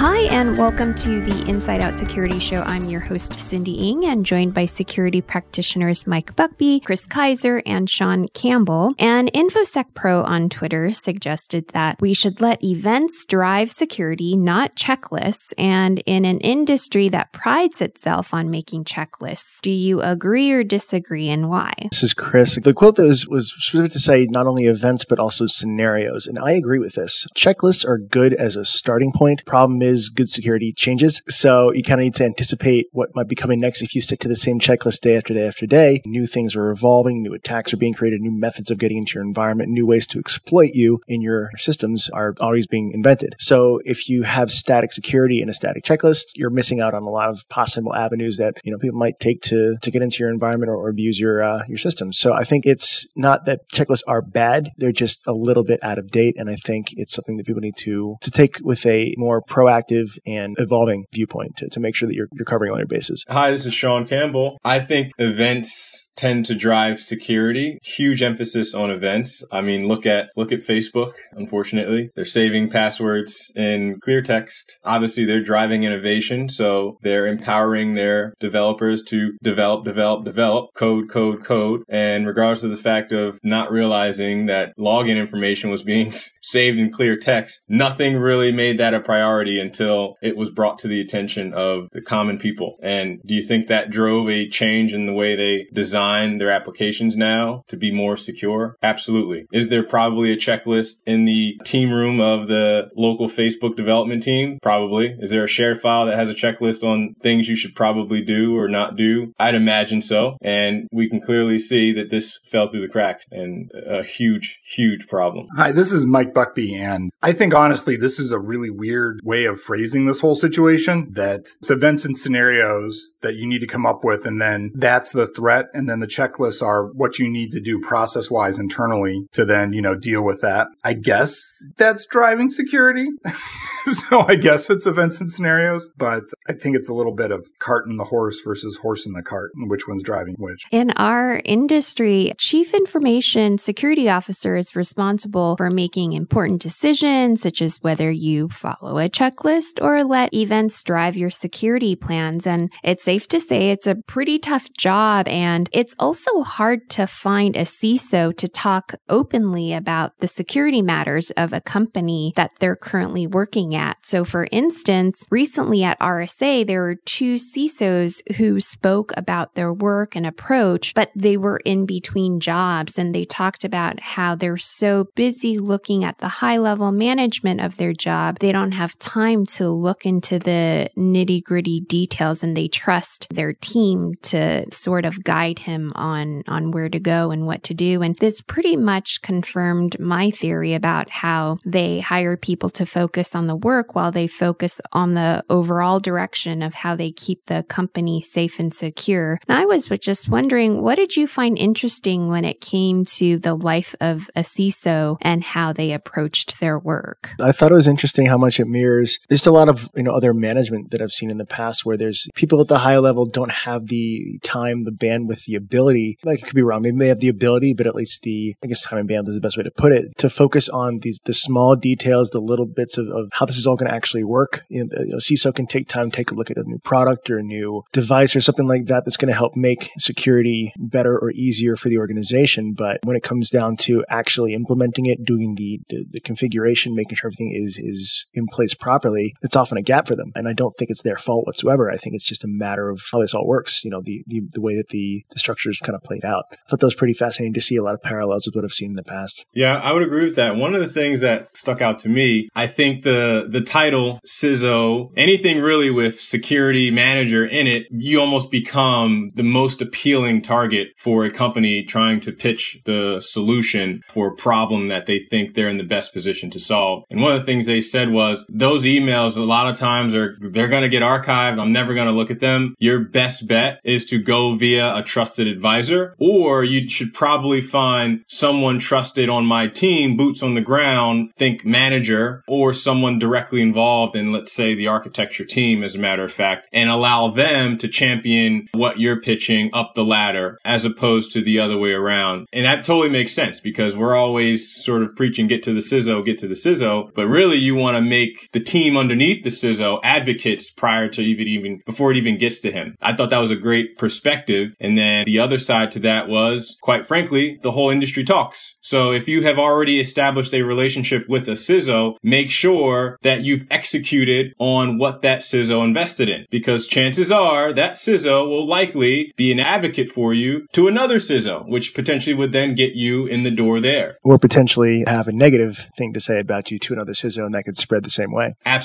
Hi, and welcome to the Inside Out Security Show. I'm your host, Cindy Ng, and joined by security practitioners Mike Buckbee, Chris Kaiser, and Sean Campbell. And InfoSec Pro on Twitter suggested that we should let events drive security, not checklists. And in an industry that prides itself on making checklists, do you agree or disagree, and why? This is Chris. The quote that was, was specific to say not only events, but also scenarios. And I agree with this. Checklists are good as a starting point. Problem is, is good security changes. So you kind of need to anticipate what might be coming next if you stick to the same checklist day after day after day. New things are evolving, new attacks are being created, new methods of getting into your environment, new ways to exploit you in your systems are always being invented. So if you have static security in a static checklist, you're missing out on a lot of possible avenues that, you know, people might take to, to get into your environment or, or abuse your, uh, your systems. So I think it's not that checklists are bad. They're just a little bit out of date. And I think it's something that people need to, to take with a more proactive proactive and evolving viewpoint to, to make sure that you're, you're covering all your bases. Hi, this is Sean Campbell. I think events tend to drive security. Huge emphasis on events. I mean, look at look at Facebook. Unfortunately, they're saving passwords in clear text. Obviously, they're driving innovation, so they're empowering their developers to develop, develop, develop, code, code, code. And regardless of the fact of not realizing that login information was being saved in clear text, nothing really made that a priority until it was brought to the attention of the common people. And do you think that drove a change in the way they design their applications now to be more secure? Absolutely. Is there probably a checklist in the team room of the local Facebook development team? Probably. Is there a shared file that has a checklist on things you should probably do or not do? I'd imagine so. And we can clearly see that this fell through the cracks and a huge, huge problem. Hi, this is Mike Buckbee. And I think honestly, this is a really weird way of phrasing this whole situation that it's events and scenarios that you need to come up with. And then that's the threat. And then then the checklists are what you need to do process wise internally to then, you know, deal with that. I guess that's driving security. so I guess it's events and scenarios, but I think it's a little bit of cart and the horse versus horse and the cart and which one's driving which. In our industry, chief information security officer is responsible for making important decisions, such as whether you follow a checklist or let events drive your security plans. And it's safe to say it's a pretty tough job. And it's also hard to find a CISO to talk openly about the security matters of a company that they're currently working at. So for instance, recently at RSA, there were two CISOs who spoke about their work and approach, but they were in between jobs and they talked about how they're so busy looking at the high level management of their job. They don't have time to look into the nitty gritty details and they trust their team to sort of guide him on, on where to go and what to do. And this pretty much confirmed my theory about how they hire people to focus on the work while they focus on the overall direction of how they keep the company safe and secure. And I was just wondering, what did you find interesting when it came to the life of a CISO and how they approached their work? I thought it was interesting how much it mirrors just a lot of, you know, other management that I've seen in the past where there's people at the high level don't have the time, the bandwidth, the ability, like it could be wrong. They may have the ability, but at least the, I guess time and bandwidth is the best way to put it, to focus on these, the small details, the little bits of, of how this is all going to actually work. You know, you know, CISO can take time, take a look at a new product or a new device or something like that that's going to help make security better or easier for the organization. But when it comes down to actually implementing it, doing the, the, the configuration, making sure everything is, is in place properly, it's often a gap for them. And I don't think it's their fault whatsoever. I think it's just a matter of how this all works, you know, the, the, the way that the, the structure is kind of played out. I thought that was pretty fascinating to see a lot of parallels with what I've seen in the past. Yeah, I would agree with that. One of the things that stuck out to me, I think the, the title CISO, anything really with security manager in it, you almost become the most appealing target for a company trying to pitch the solution for a problem that they think they're in the best position to solve. And one of the things they said was those emails a lot of times are, they're going to get archived. I'm never going to look at them. Your best bet is to go via a trusted advisor, or you should probably find someone trusted on my team, boots on the ground, think manager, or someone directly involved in, let's say, the architecture team, as a matter of fact, and allow them to champion what you're pitching up the ladder as opposed to the other way around. And that totally makes sense because we're always sort of preaching get to the CISO, get to the CISO, but really you want to make the team underneath the CISO advocates prior to even, even before it even gets to him. I thought that was a great perspective. And then the other side to that was, quite frankly, the whole industry talks. So if you have already established a relationship with a CISO, make sure that you've executed on what that CISO invested in because chances are that CISO will likely be an advocate for you to another CISO, which potentially would then get you in the door there. Or potentially have a negative thing to say about you to another CISO and that could spread the same way. Absolutely.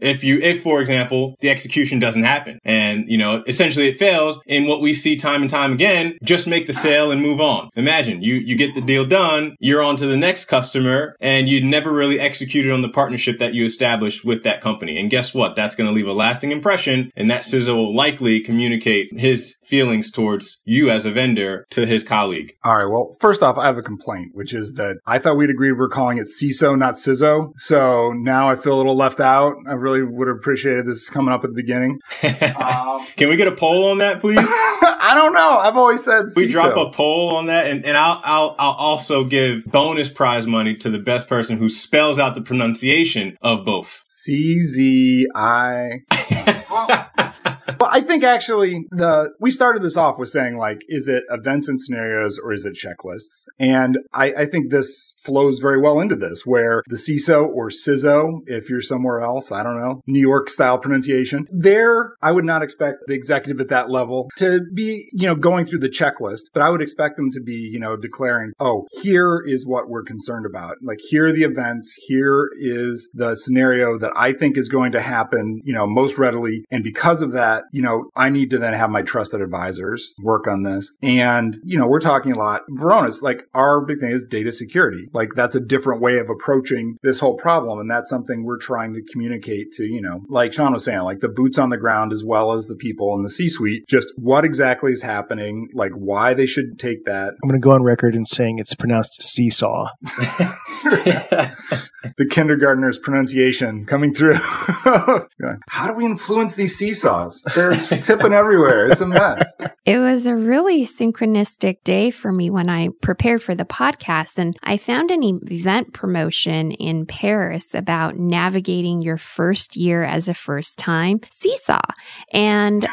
If you, if for example, the execution doesn't happen and, you know, essentially it fails in what we see time and time again, just make the sale and move on. Imagine you, you get the deal done, you're on to the next customer and you never really executed on the partnership that you established with that company. And guess what? That's going to leave a lasting impression and that CISO will likely communicate his feelings towards you as a vendor to his colleague. All right. Well, first off, I have a complaint, which is that I thought we'd agreed we're calling it CISO, not CISO. So now I feel a little left out. I really would have appreciated this coming up at the beginning. um, Can we get a poll on that, please? I don't know. I've always said we drop a poll on that, and, and I'll, I'll I'll also give bonus prize money to the best person who spells out the pronunciation of both. C Z I. but I think actually the we started this off with saying like, is it events and scenarios or is it checklists? And I, I think this flows very well into this, where the CISO or CISO, if you're somewhere else, I don't know, New York style pronunciation, there I would not expect the executive at that level to be, you know, going through the checklist, but I would expect them to be, you know, declaring, oh, here is what we're concerned about. Like here are the events, here is the scenario that I think is going to happen, you know, most readily. And because of that, you know, I need to then have my trusted advisors work on this. And, you know, we're talking a lot. Varonis like our big thing is data security. Like that's a different way of approaching this whole problem. And that's something we're trying to communicate to, you know, like Sean was saying, like the boots on the ground as well as the people in the C suite, just what exactly is happening, like why they should take that. I'm going to go on record and saying it's pronounced seesaw. the kindergartner's pronunciation coming through. How do we influence these seesaws? There's tipping everywhere. It's a mess. It was a really synchronistic day for me when I prepared for the podcast, and I found an event promotion in Paris about navigating your first year as a first time seesaw. And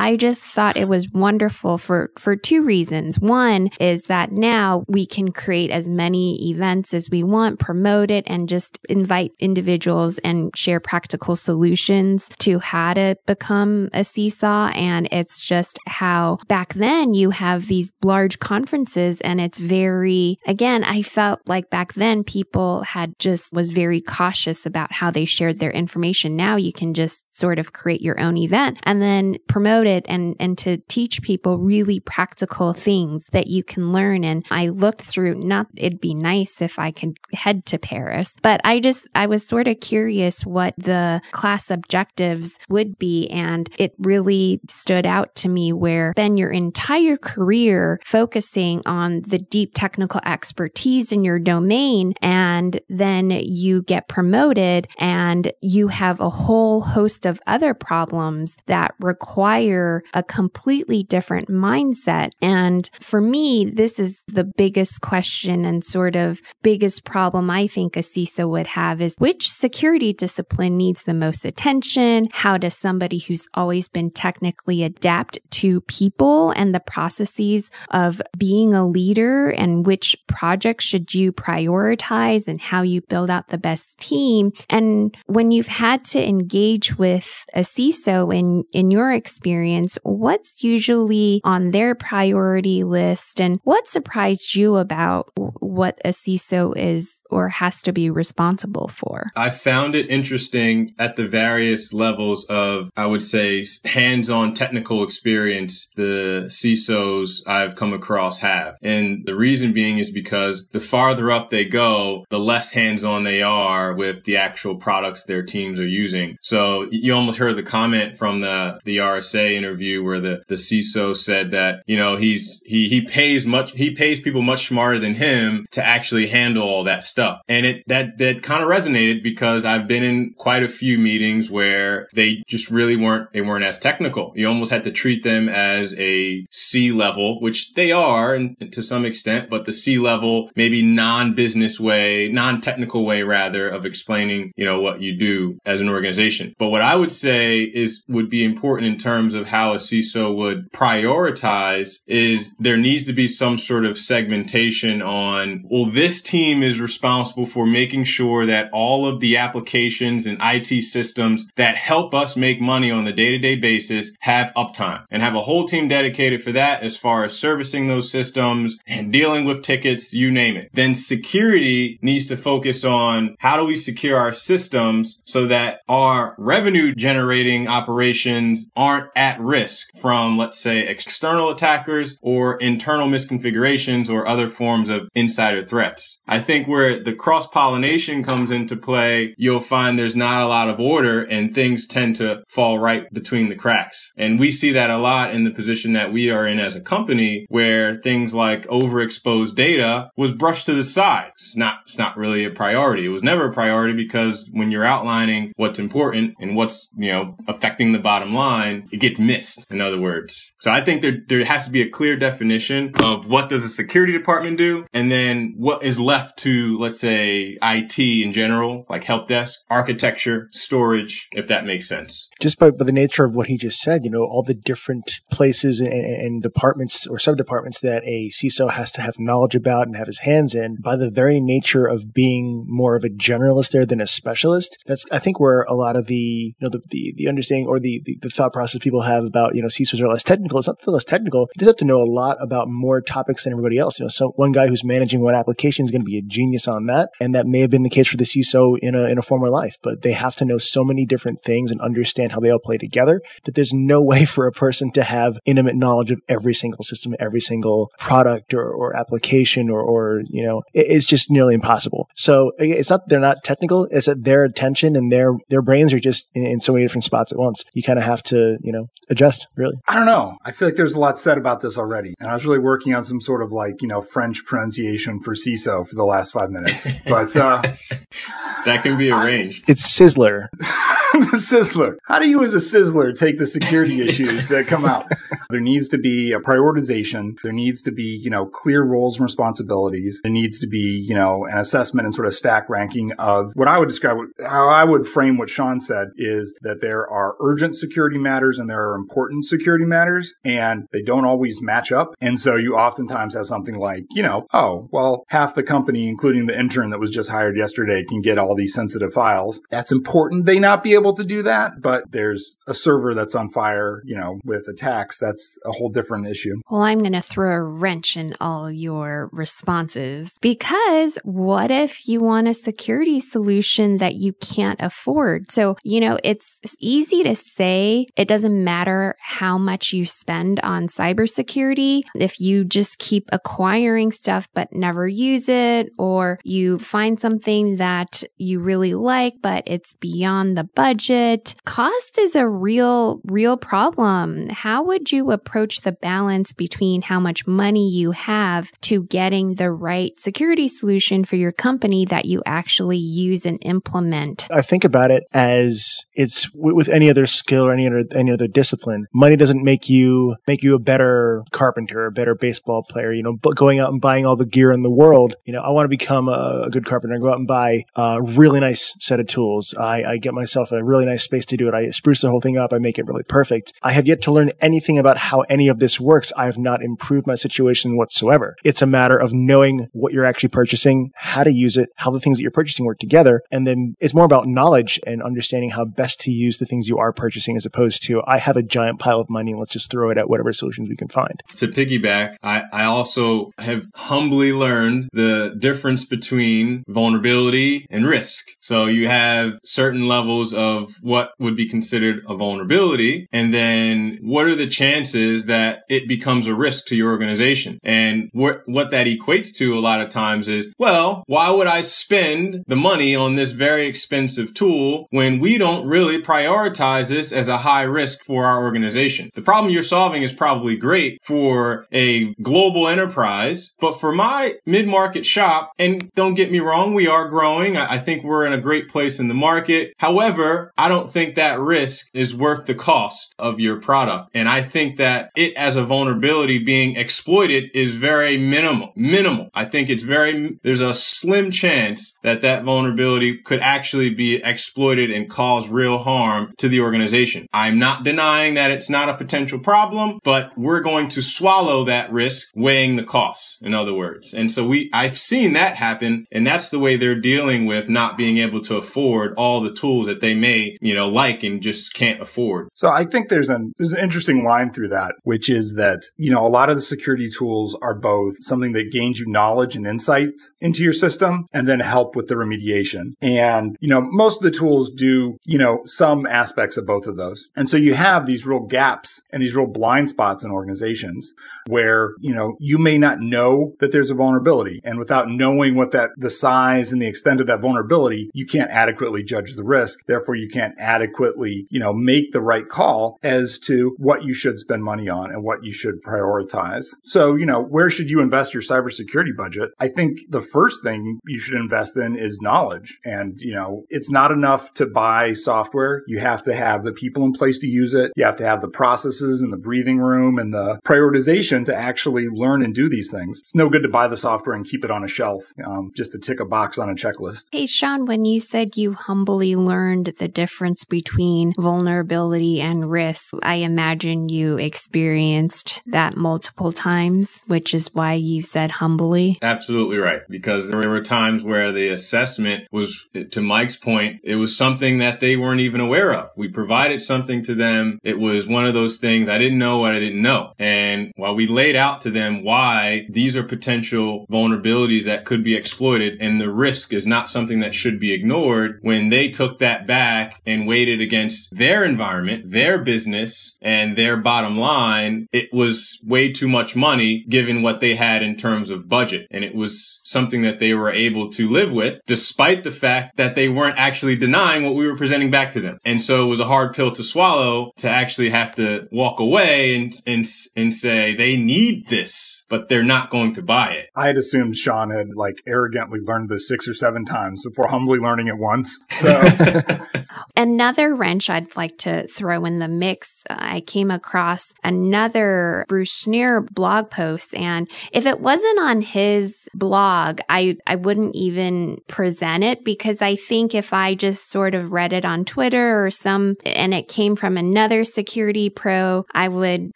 I just thought it was wonderful for, for two reasons. One is that now we can create as many events as we want, promote it, and just invite individuals and share practical solutions to how to become a seesaw. And it's just how back then you have these large conferences and it's very, again, I felt like back then people had just was very cautious about how they shared their information. Now you can just sort of create your own event and then promote it and, and to teach people really practical things that you can learn. And I looked through, not, it'd be nice if I could head to Paris, but I just, I was sort of curious what the class objectives would be. And it really stood out to me where spend your entire career focusing on the deep technical expertise in your domain. And then you get promoted and you have a whole host of other problems that require a completely different mindset. And for me, this is the biggest question and sort of biggest problem I think a CISO would have is which security discipline needs the most attention? How does somebody who's always been technically adapt to people and the processes of being a leader and which projects should you prioritize and how you build out the best team? And when you've had to engage with a CISO in, in your experience, what's usually on their priority list and what surprised you about what a CISO is or has to be responsible for? I found it interesting at the various levels of, I would say, hands on technical experience the CISOs I've come across have. And the reason being is because the farther up they go, the less hands on they are with the actual products their teams are using. So you almost heard the comment from the, the RSA interview where the, the CISO said that, you know, he's, he, he pays much, he pays people much smarter than him to actually handle all that stuff. And it, that, that kind of resonated because I've been in quite a few meetings where they just really weren't, they weren't as technical. You almost had to treat them as a C level, which they are and to some extent, but the C level, maybe non-business way, non-technical way rather of explaining, you know, what you do as an organization. But what I would say is would be important in terms of how a CISO would prioritize is there needs to be some sort of segmentation on, well, this team is responsible for making sure that all of the applications and IT systems that help us make money on the day to day basis have uptime and have a whole team dedicated for that as far as servicing those systems and dealing with tickets, you name it. Then security needs to focus on how do we secure our systems so that our revenue generating operations aren't at risk from, let's say, external attackers or internal misconfigurations or other forms of insider threats. I think where the cross pollination comes into play, you'll find there's not a lot of order and things tend to fall right between the cracks. And we see that a lot in the position that we are in as a company where things like overexposed data was brushed to the side. It's not, it's not really a priority. It was never a priority because when you're outlining what's important and what's, you know, affecting the bottom line, it gets missed, in other words. So I think there, there has to be a clear definition of what does a security department do and then what is left to, let's say, IT in general, like help desk, architecture, storage, if that makes sense. Just by, by the nature of what he just said, you know, all the different places and, and departments or sub departments that a CISO has to have knowledge about and have his hands in, by the very nature of being more of a generalist there than a specialist, that's, I think, where a lot of the, you know, the, the, the understanding or the, the, the thought process people have about, you know, CISOs are less technical. It's not the less technical. You just have to know a lot about more topics than everybody else. You know, so one guy who's managing one application is going to be a genius on that. And that may have been the case for the CISO in a, in a former life, but they have to know so many different things and understand how they all play together that there's no way for a person to have intimate knowledge of every single system, every single product or, or application or, or, you know, it, it's just nearly impossible. So it's not that they're not technical. It's that their attention and their, their brains are just in, in so many different spots at once. You kind of have to, you know, adjust really. I don't know. I feel like there's a lot said about this already. And I was really working on some sort of like, you know, French pronunciation for CISO for the last five minutes. But uh, that can be arranged. It's Sizzler. the Sizzler. How do you as a Sizzler take the security issues that come out? There needs to be a prioritization. There needs to be, you know, clear roles and responsibilities. There needs to be, you know, an assessment and sort of stack ranking of what I would describe, how I would frame what Sean said is that there are urgent security matters and there are important security matters and they don't always match up. And so you oftentimes have something like, you know, oh, well, half the company, including the intern that was just hired yesterday, can get all these sensitive files. That's important. They not be able to do that, but there's a server that's on fire, you know, with attacks. That's a whole different issue. Well, I'm going to throw a wrench in all your responses because what if you want a security solution that you can't afford? So, you know, it's easy to say it doesn't matter how much you spend on cybersecurity if you just keep acquiring stuff but never use it, or you find something that you really like but it's beyond the budget. Cost is a real, real problem. How would you approach the balance between how much money you have to getting the right security solution for your company that you actually use and implement? I think about it as it's with any other skill or any other any other discipline. Money doesn't make you make you a better carpenter, a better baseball player. You know, but going out and buying all the gear in the world. You know, I want to become a, good carpenter. I go out and buy a really nice set of tools. I, I get myself a, a really nice space to do it. I spruce the whole thing up. I make it really perfect. I have yet to learn anything about how any of this works. I have not improved my situation whatsoever. It's a matter of knowing what you're actually purchasing, how to use it, how the things that you're purchasing work together. And then it's more about knowledge and understanding how best to use the things you are purchasing as opposed to, I have a giant pile of money and let's just throw it at whatever solutions we can find. To piggyback, I, I also have humbly learned the difference between vulnerability and risk. So you have certain levels of what would be considered a vulnerability. And then what are the chances that it becomes a risk to your organization? And what, what that equates to a lot of times is, well, why would I spend the money on this very expensive tool when we don't really prioritize this as a high risk for our organization? The problem you're solving is probably great for a global enterprise, but for my mid-market shop, and don't get me wrong, we are growing. I think we're in a great place in the market. However, I don't think that risk is worth the cost of your product. And I think that it as a vulnerability being exploited is very minimal, minimal. I think it's very, there's a slim chance that that vulnerability could actually be exploited and cause real harm to the organization. I'm not denying that it's not a potential problem, but we're going to swallow that risk weighing the costs, in other words. And so we, I've seen that happen and that's the way they're dealing with not being able to afford all the tools that they may, you know, like and just can't afford. So I think there's an, there's an interesting line through that, which is that, you know, a lot of the security tools are both something that gains you knowledge and insights into your system and then help with the remediation. And, you know, most of the tools do, you know, some aspects of both of those. And so you have these real gaps and these real blind spots in organizations where, you know, you may not know that there's a vulnerability. And without knowing what that, the size and the extent of that vulnerability, you can't adequately judge the risk. Therefore, you can't adequately, you know, make the right call as to what you should spend money on and what you should prioritize. So, you know, where should you invest your cybersecurity budget? I think the first thing you should invest in is knowledge. And, you know, it's not enough to buy software. You have to have the people in place to use it. You have to have the processes and the breathing room and the prioritization to actually learn and do these things. It's no good to buy the software and keep it on a shelf um, just to tick a box on a checklist. Hey, Sean, when you said you humbly learned the difference between vulnerability and risk, I imagine you experienced that multiple times, which is why you said humbly. Absolutely right. Because there were times where the assessment was, to Mike's point, it was something that they weren't even aware of. We provided something to them. It was one of those things I didn't know what I didn't know. And while we laid out to them why these are potential vulnerabilities that could be exploited and the risk is not something that should be ignored, when they took that back and weighed it against their environment, their business, and their bottom line, it was way too much money given what they had in terms of budget. And it was something that they were able to live with despite the fact that they weren't actually denying what we were presenting back to them. And so it was a hard pill to swallow to actually have to walk away and, and, and say they need this, but they're not going to buy it. I had assumed Sean had like arrogantly learned this six or seven times before humbly learning it once. So Another wrench I'd like to throw in the mix, I came across another Bruce Schneier blog post. And if it wasn't on his blog, I, I wouldn't even present it because I think if I just sort of read it on Twitter or some, and it came from another security pro, I would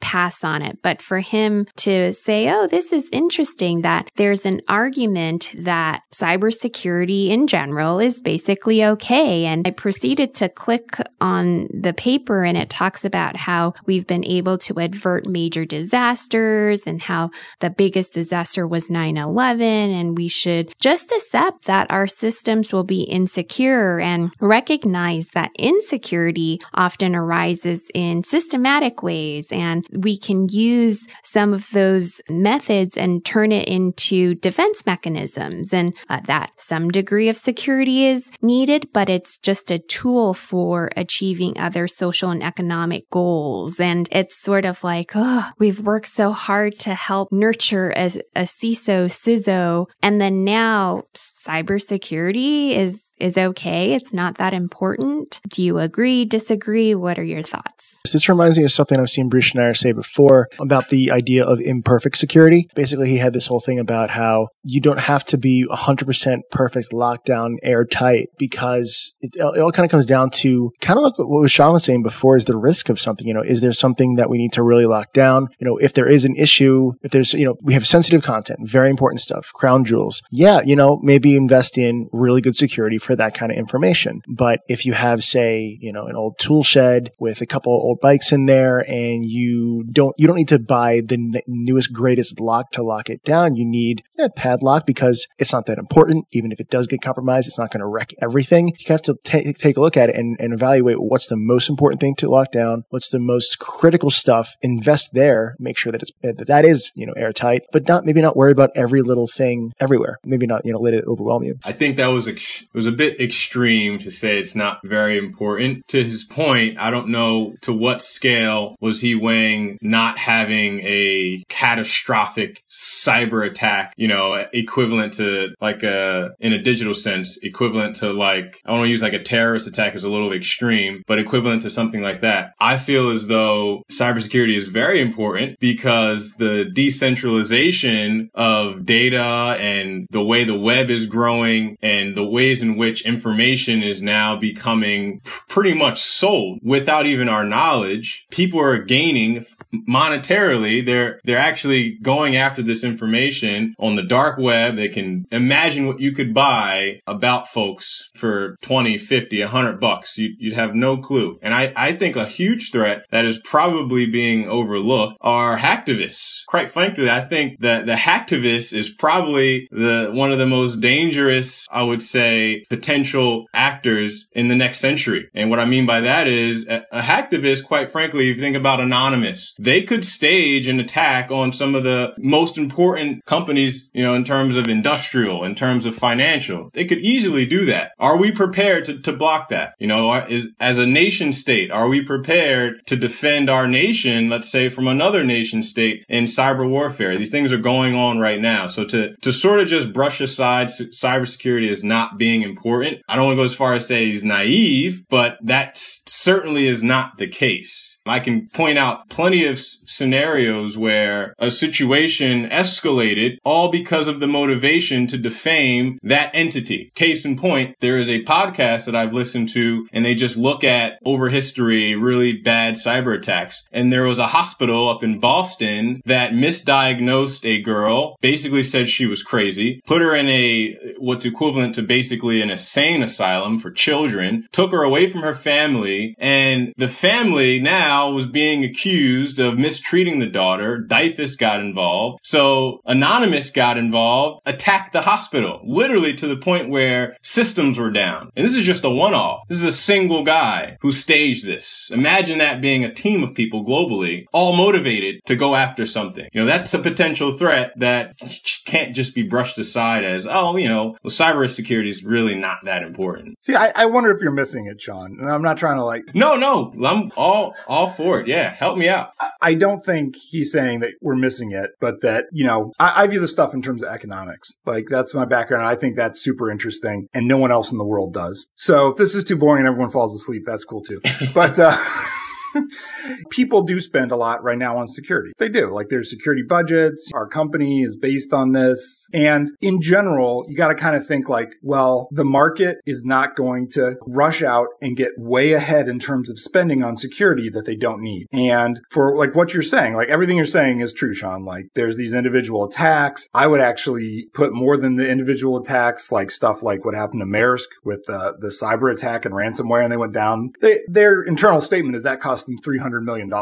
pass on it. But for him to say, oh, this is interesting that there's an argument that cybersecurity in general is basically okay. And I proceeded to click on the paper and it talks about how we've been able to avert major disasters and how the biggest disaster was 9 11. And we should just accept that our systems will be insecure and recognize that insecurity often arises in systematic ways. And we can use some of those methods and turn it into defense mechanisms. And uh, that some degree of security is needed, but it's just a tool for achieving other social and economic goals. And it's sort of like, oh, we've worked so hard to help nurture a, a CISO, CISO, and then now cybersecurity is is okay. It's not that important. Do you agree, disagree? What are your thoughts? This reminds me of something I've seen Bruce Schneier say before about the idea of imperfect security. Basically, he had this whole thing about how you don't have to be 100% perfect, lockdown, airtight, because it, it all kind of comes down to kind of like what was Sean was saying before is the risk of something. You know, is there something that we need to really lock down? You know, if there is an issue, if there's, you know, we have sensitive content, very important stuff, crown jewels. Yeah, you know, maybe invest in really good security for that kind of information. But if you have, say, you know, an old tool shed with a couple old bikes in there and you don't, you don't need to buy the newest, greatest lock to lock it down. You need a padlock because it's not that important. Even if it does get compromised, it's not going to wreck everything. You have to t- take a look at it and, and evaluate what's the most important thing to lock down. What's the most critical stuff? Invest there. Make sure that it's, that, that is, you know, airtight, but not, maybe not worry about every little thing everywhere. Maybe not, you know, let it overwhelm you. I think that was, was a bit extreme to say it's not very important. To his point, I don't know to what scale was he weighing not having a catastrophic cyber attack, you know, equivalent to like a, in a digital sense, equivalent to like, I want to use like a terrorist attack as a little extreme, but equivalent to something like that. I feel as though cybersecurity is very important because the decentralization of data and the way the web is growing and the ways in which information is now becoming pretty much sold without even our knowledge. People are gaining monetarily. They're, they're actually going after this information on the dark web. They can imagine what you could buy about folks for 20, 50, 100 bucks. You'd, you'd have no clue. And I, I think a huge threat that is probably being overlooked are hacktivists. Quite frankly, I think that the hacktivist is probably the, one of the most dangerous, I would say, potential actors in the next century. And what I mean by that is a, a hacktivist, quite frankly, if you think about Anonymous, they could stage an attack on some of the most important companies, you know, in terms of industrial, in terms of financial. They could easily do that. Are we prepared to, to block that? You know, is, as a nation state, are we prepared to defend our nation, let's say from another nation state in cyber warfare? These things are going on right now. So to, to sort of just brush aside cybersecurity as not being important, I don't want to go as far as say he's naive, but that certainly is not the case. I can point out plenty of scenarios where a situation escalated all because of the motivation to defame that entity. Case in point, there is a podcast that I've listened to and they just look at over history really bad cyber attacks. And there was a hospital up in Boston that misdiagnosed a girl, basically said she was crazy, put her in a what's equivalent to basically an insane asylum for children, took her away from her family, and the family now was being accused of mistreating the daughter. DYFS got involved. So Anonymous got involved, attacked the hospital, literally to the point where systems were down. And this is just a one-off. This is a single guy who staged this. Imagine that being a team of people globally, all motivated to go after something. You know, that's a potential threat that can't just be brushed aside as, oh, you know, well, cyber security is really not that important. See, I, I wonder if you're missing it, Sean. And I'm not trying to like. No, no, I'm all all for it. Yeah, help me out. I don't think he's saying that we're missing it, but that you know, I, I view the stuff in terms of economics. Like that's my background. I think that's super interesting, and no one else in the world does. So if this is too boring and everyone falls asleep, that's cool too. But. uh people do spend a lot right now on security. They do. Like there's security budgets. Our company is based on this. And in general, you got to kind of think like, well, the market is not going to rush out and get way ahead in terms of spending on security that they don't need. And for like what you're saying, like everything you're saying is true, Sean. Like there's these individual attacks. I would actually put more than the individual attacks, like stuff like what happened to Maersk with uh, the cyber attack and ransomware and they went down. They, their internal statement is that cost them $300 million.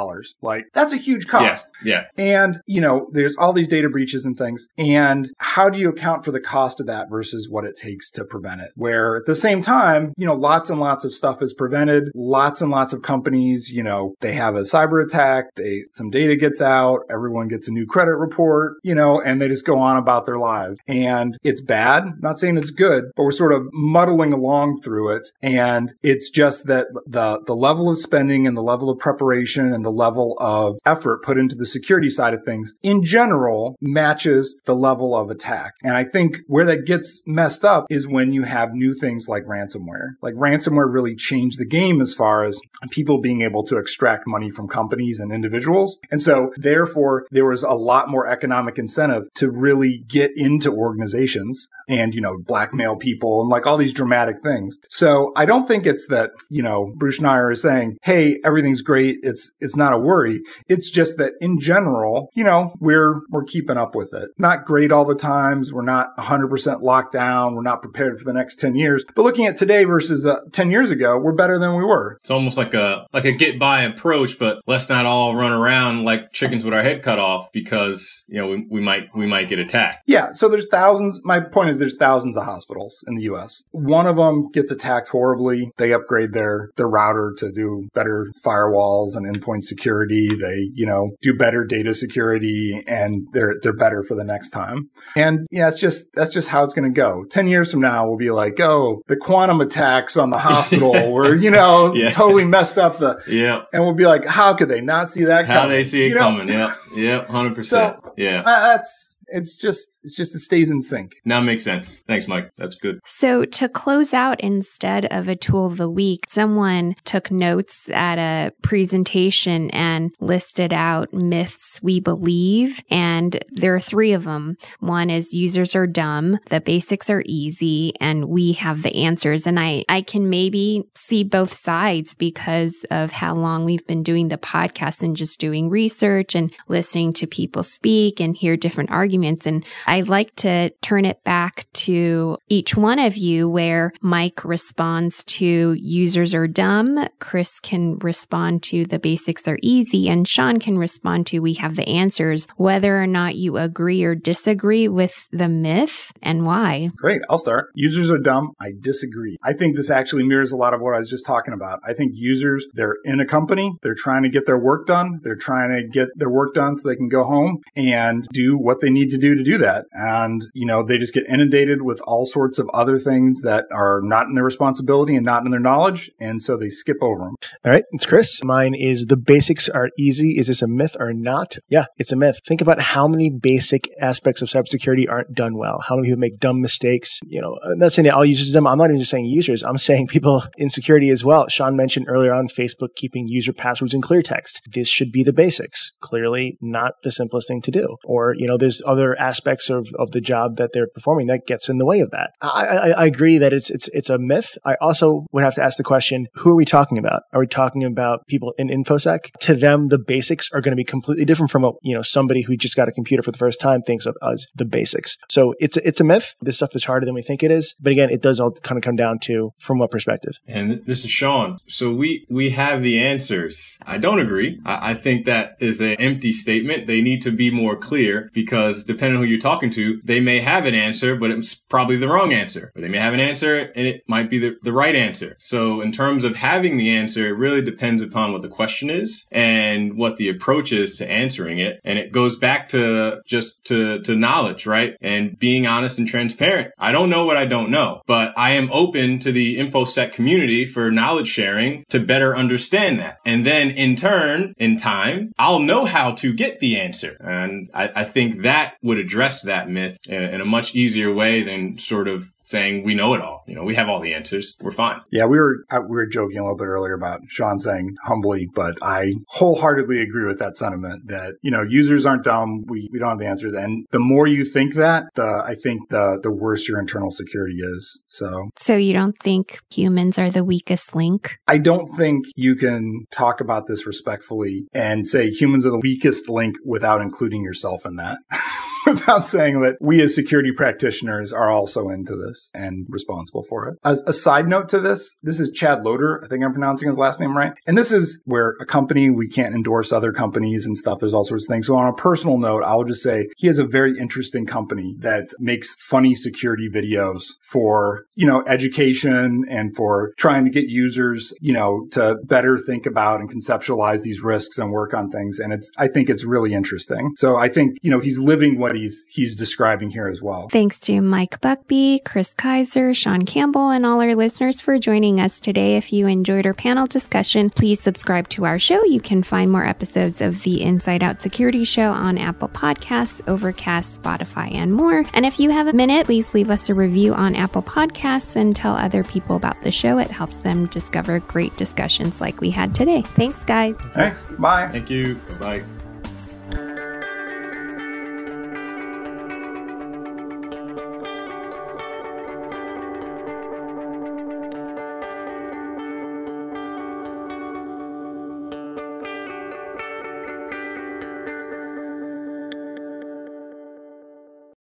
Like that's a huge cost. Yeah. And, you know, there's all these data breaches and things. And how do you account for the cost of that versus what it takes to prevent it? Where at the same time, you know, lots and lots of stuff is prevented. Lots and lots of companies, you know, they have a cyber attack. They, some data gets out. Everyone gets a new credit report, you know, and they just go on about their lives. And it's bad. not saying it's good, but we're sort of muddling along through it. And it's just that the, the level of spending and the level of of preparation and the level of effort put into the security side of things in general matches the level of attack. And I think where that gets messed up is when you have new things like ransomware. Like ransomware really changed the game as far as people being able to extract money from companies and individuals. And so therefore there was a lot more economic incentive to really get into organizations and, you know, blackmail people and like all these dramatic things. So I don't think it's that, you know, Bruce Schneier is saying, Hey, everything's great. It's, it's not a worry. It's just that in general, you know, we're, we're keeping up with it. Not great all the times. We're not 100% locked down. We're not prepared for the next 10 years. But looking at today versus uh, 10 years ago, we're better than we were. It's almost like a, like a get by approach, but let's not all run around like chickens with our head cut off because, you know, we, we might, we might get attacked. Yeah. So there's thousands. My point is there's thousands of hospitals in the US. One of them gets attacked horribly. They upgrade their, their router to do better firewalls and endpoint security. They, you know, do better data security and they're, they're better for the next time. And yeah, it's just, that's just how it's going to go. 10 years from now, we'll be like, oh, the quantum attacks on the hospital were, you know, yeah. totally messed up the, yeah. And we'll be like, how could they not see that how coming? they see it you know? coming. Yep. Yep. 100%. So, yeah. Uh, that's, it's just it's just it stays in sync. Now makes sense. Thanks, Mike. That's good. So to close out instead of a tool of the week, someone took notes at a presentation and listed out myths we believe. And there are three of them. One is users are dumb, the basics are easy, and we have the answers. And I, I can maybe see both sides because of how long we've been doing the podcast and just doing research and listening to people speak and hear different arguments arguments. And I'd like to turn it back to each one of you where Mike responds to users are dumb. Chris can respond to the basics are easy and Sean can respond to we have the answers, whether or not you agree or disagree with the myth and why. Great. I'll start. Users are dumb. I disagree. I think this actually mirrors a lot of what I was just talking about. I think users, they're in a company. They're trying to get their work done. They're trying to get their work done so they can go home and do what they need to do to do that. And, you know, they just get inundated with all sorts of other things that are not in their responsibility and not in their knowledge. And so they skip over them. All right. It's Chris. Mine is the basics are easy. Is this a myth or not? Yeah, it's a myth. Think about how many basic aspects of cybersecurity aren't done well. How many people make dumb mistakes? You know, I'm not saying all users. I'm not even just saying users. I'm saying people in security as well. Sean mentioned earlier on Facebook keeping user passwords in clear text. This should be the basics. Clearly not the simplest thing to do. Or, you know, there's other aspects of, of the job that they're performing that gets in the way of that. I, I, I agree that it's it's it's a myth. I also would have to ask the question: Who are we talking about? Are we talking about people in infosec? To them, the basics are going to be completely different from what you know somebody who just got a computer for the first time thinks of as the basics. So it's it's a myth. This stuff is harder than we think it is. But again, it does all kind of come down to from what perspective. And this is Sean. So we we have the answers. I don't agree. I, I think that is an empty statement. They need to be more clear because depending on who you're talking to, they may have an answer, but it's probably the wrong answer. Or they may have an answer and it might be the, the right answer. So in terms of having the answer, it really depends upon what the question is and what the approach is to answering it. And it goes back to just to, to knowledge, right? And being honest and transparent. I don't know what I don't know, but I am open to the InfoSec community for knowledge sharing to better understand that. And then in turn, in time, I'll know how to get the answer. And I, I think that would address that myth in a much easier way than sort of saying we know it all. You know, we have all the answers. We're fine. Yeah, we were uh, we were joking a little bit earlier about Sean saying humbly, but I wholeheartedly agree with that sentiment that you know users aren't dumb. We we don't have the answers, and the more you think that, the I think the the worse your internal security is. So so you don't think humans are the weakest link? I don't think you can talk about this respectfully and say humans are the weakest link without including yourself in that. without saying that we as security practitioners are also into this and responsible for it. As a side note to this, this is Chad Loder. I think I'm pronouncing his last name right. And this is where a company, we can't endorse other companies and stuff. There's all sorts of things. So on a personal note, I'll just say he has a very interesting company that makes funny security videos for, you know, education and for trying to get users, you know, to better think about and conceptualize these risks and work on things. And it's, I think it's really interesting. So I think, you know, he's living what what he's he's describing here as well. Thanks to Mike Buckbee, Chris Kaiser, Sean Campbell, and all our listeners for joining us today. If you enjoyed our panel discussion, please subscribe to our show. You can find more episodes of the Inside Out Security Show on Apple Podcasts, Overcast, Spotify, and more. And if you have a minute, please leave us a review on Apple Podcasts and tell other people about the show. It helps them discover great discussions like we had today. Thanks, guys. Thanks. Bye. Thank you. Bye.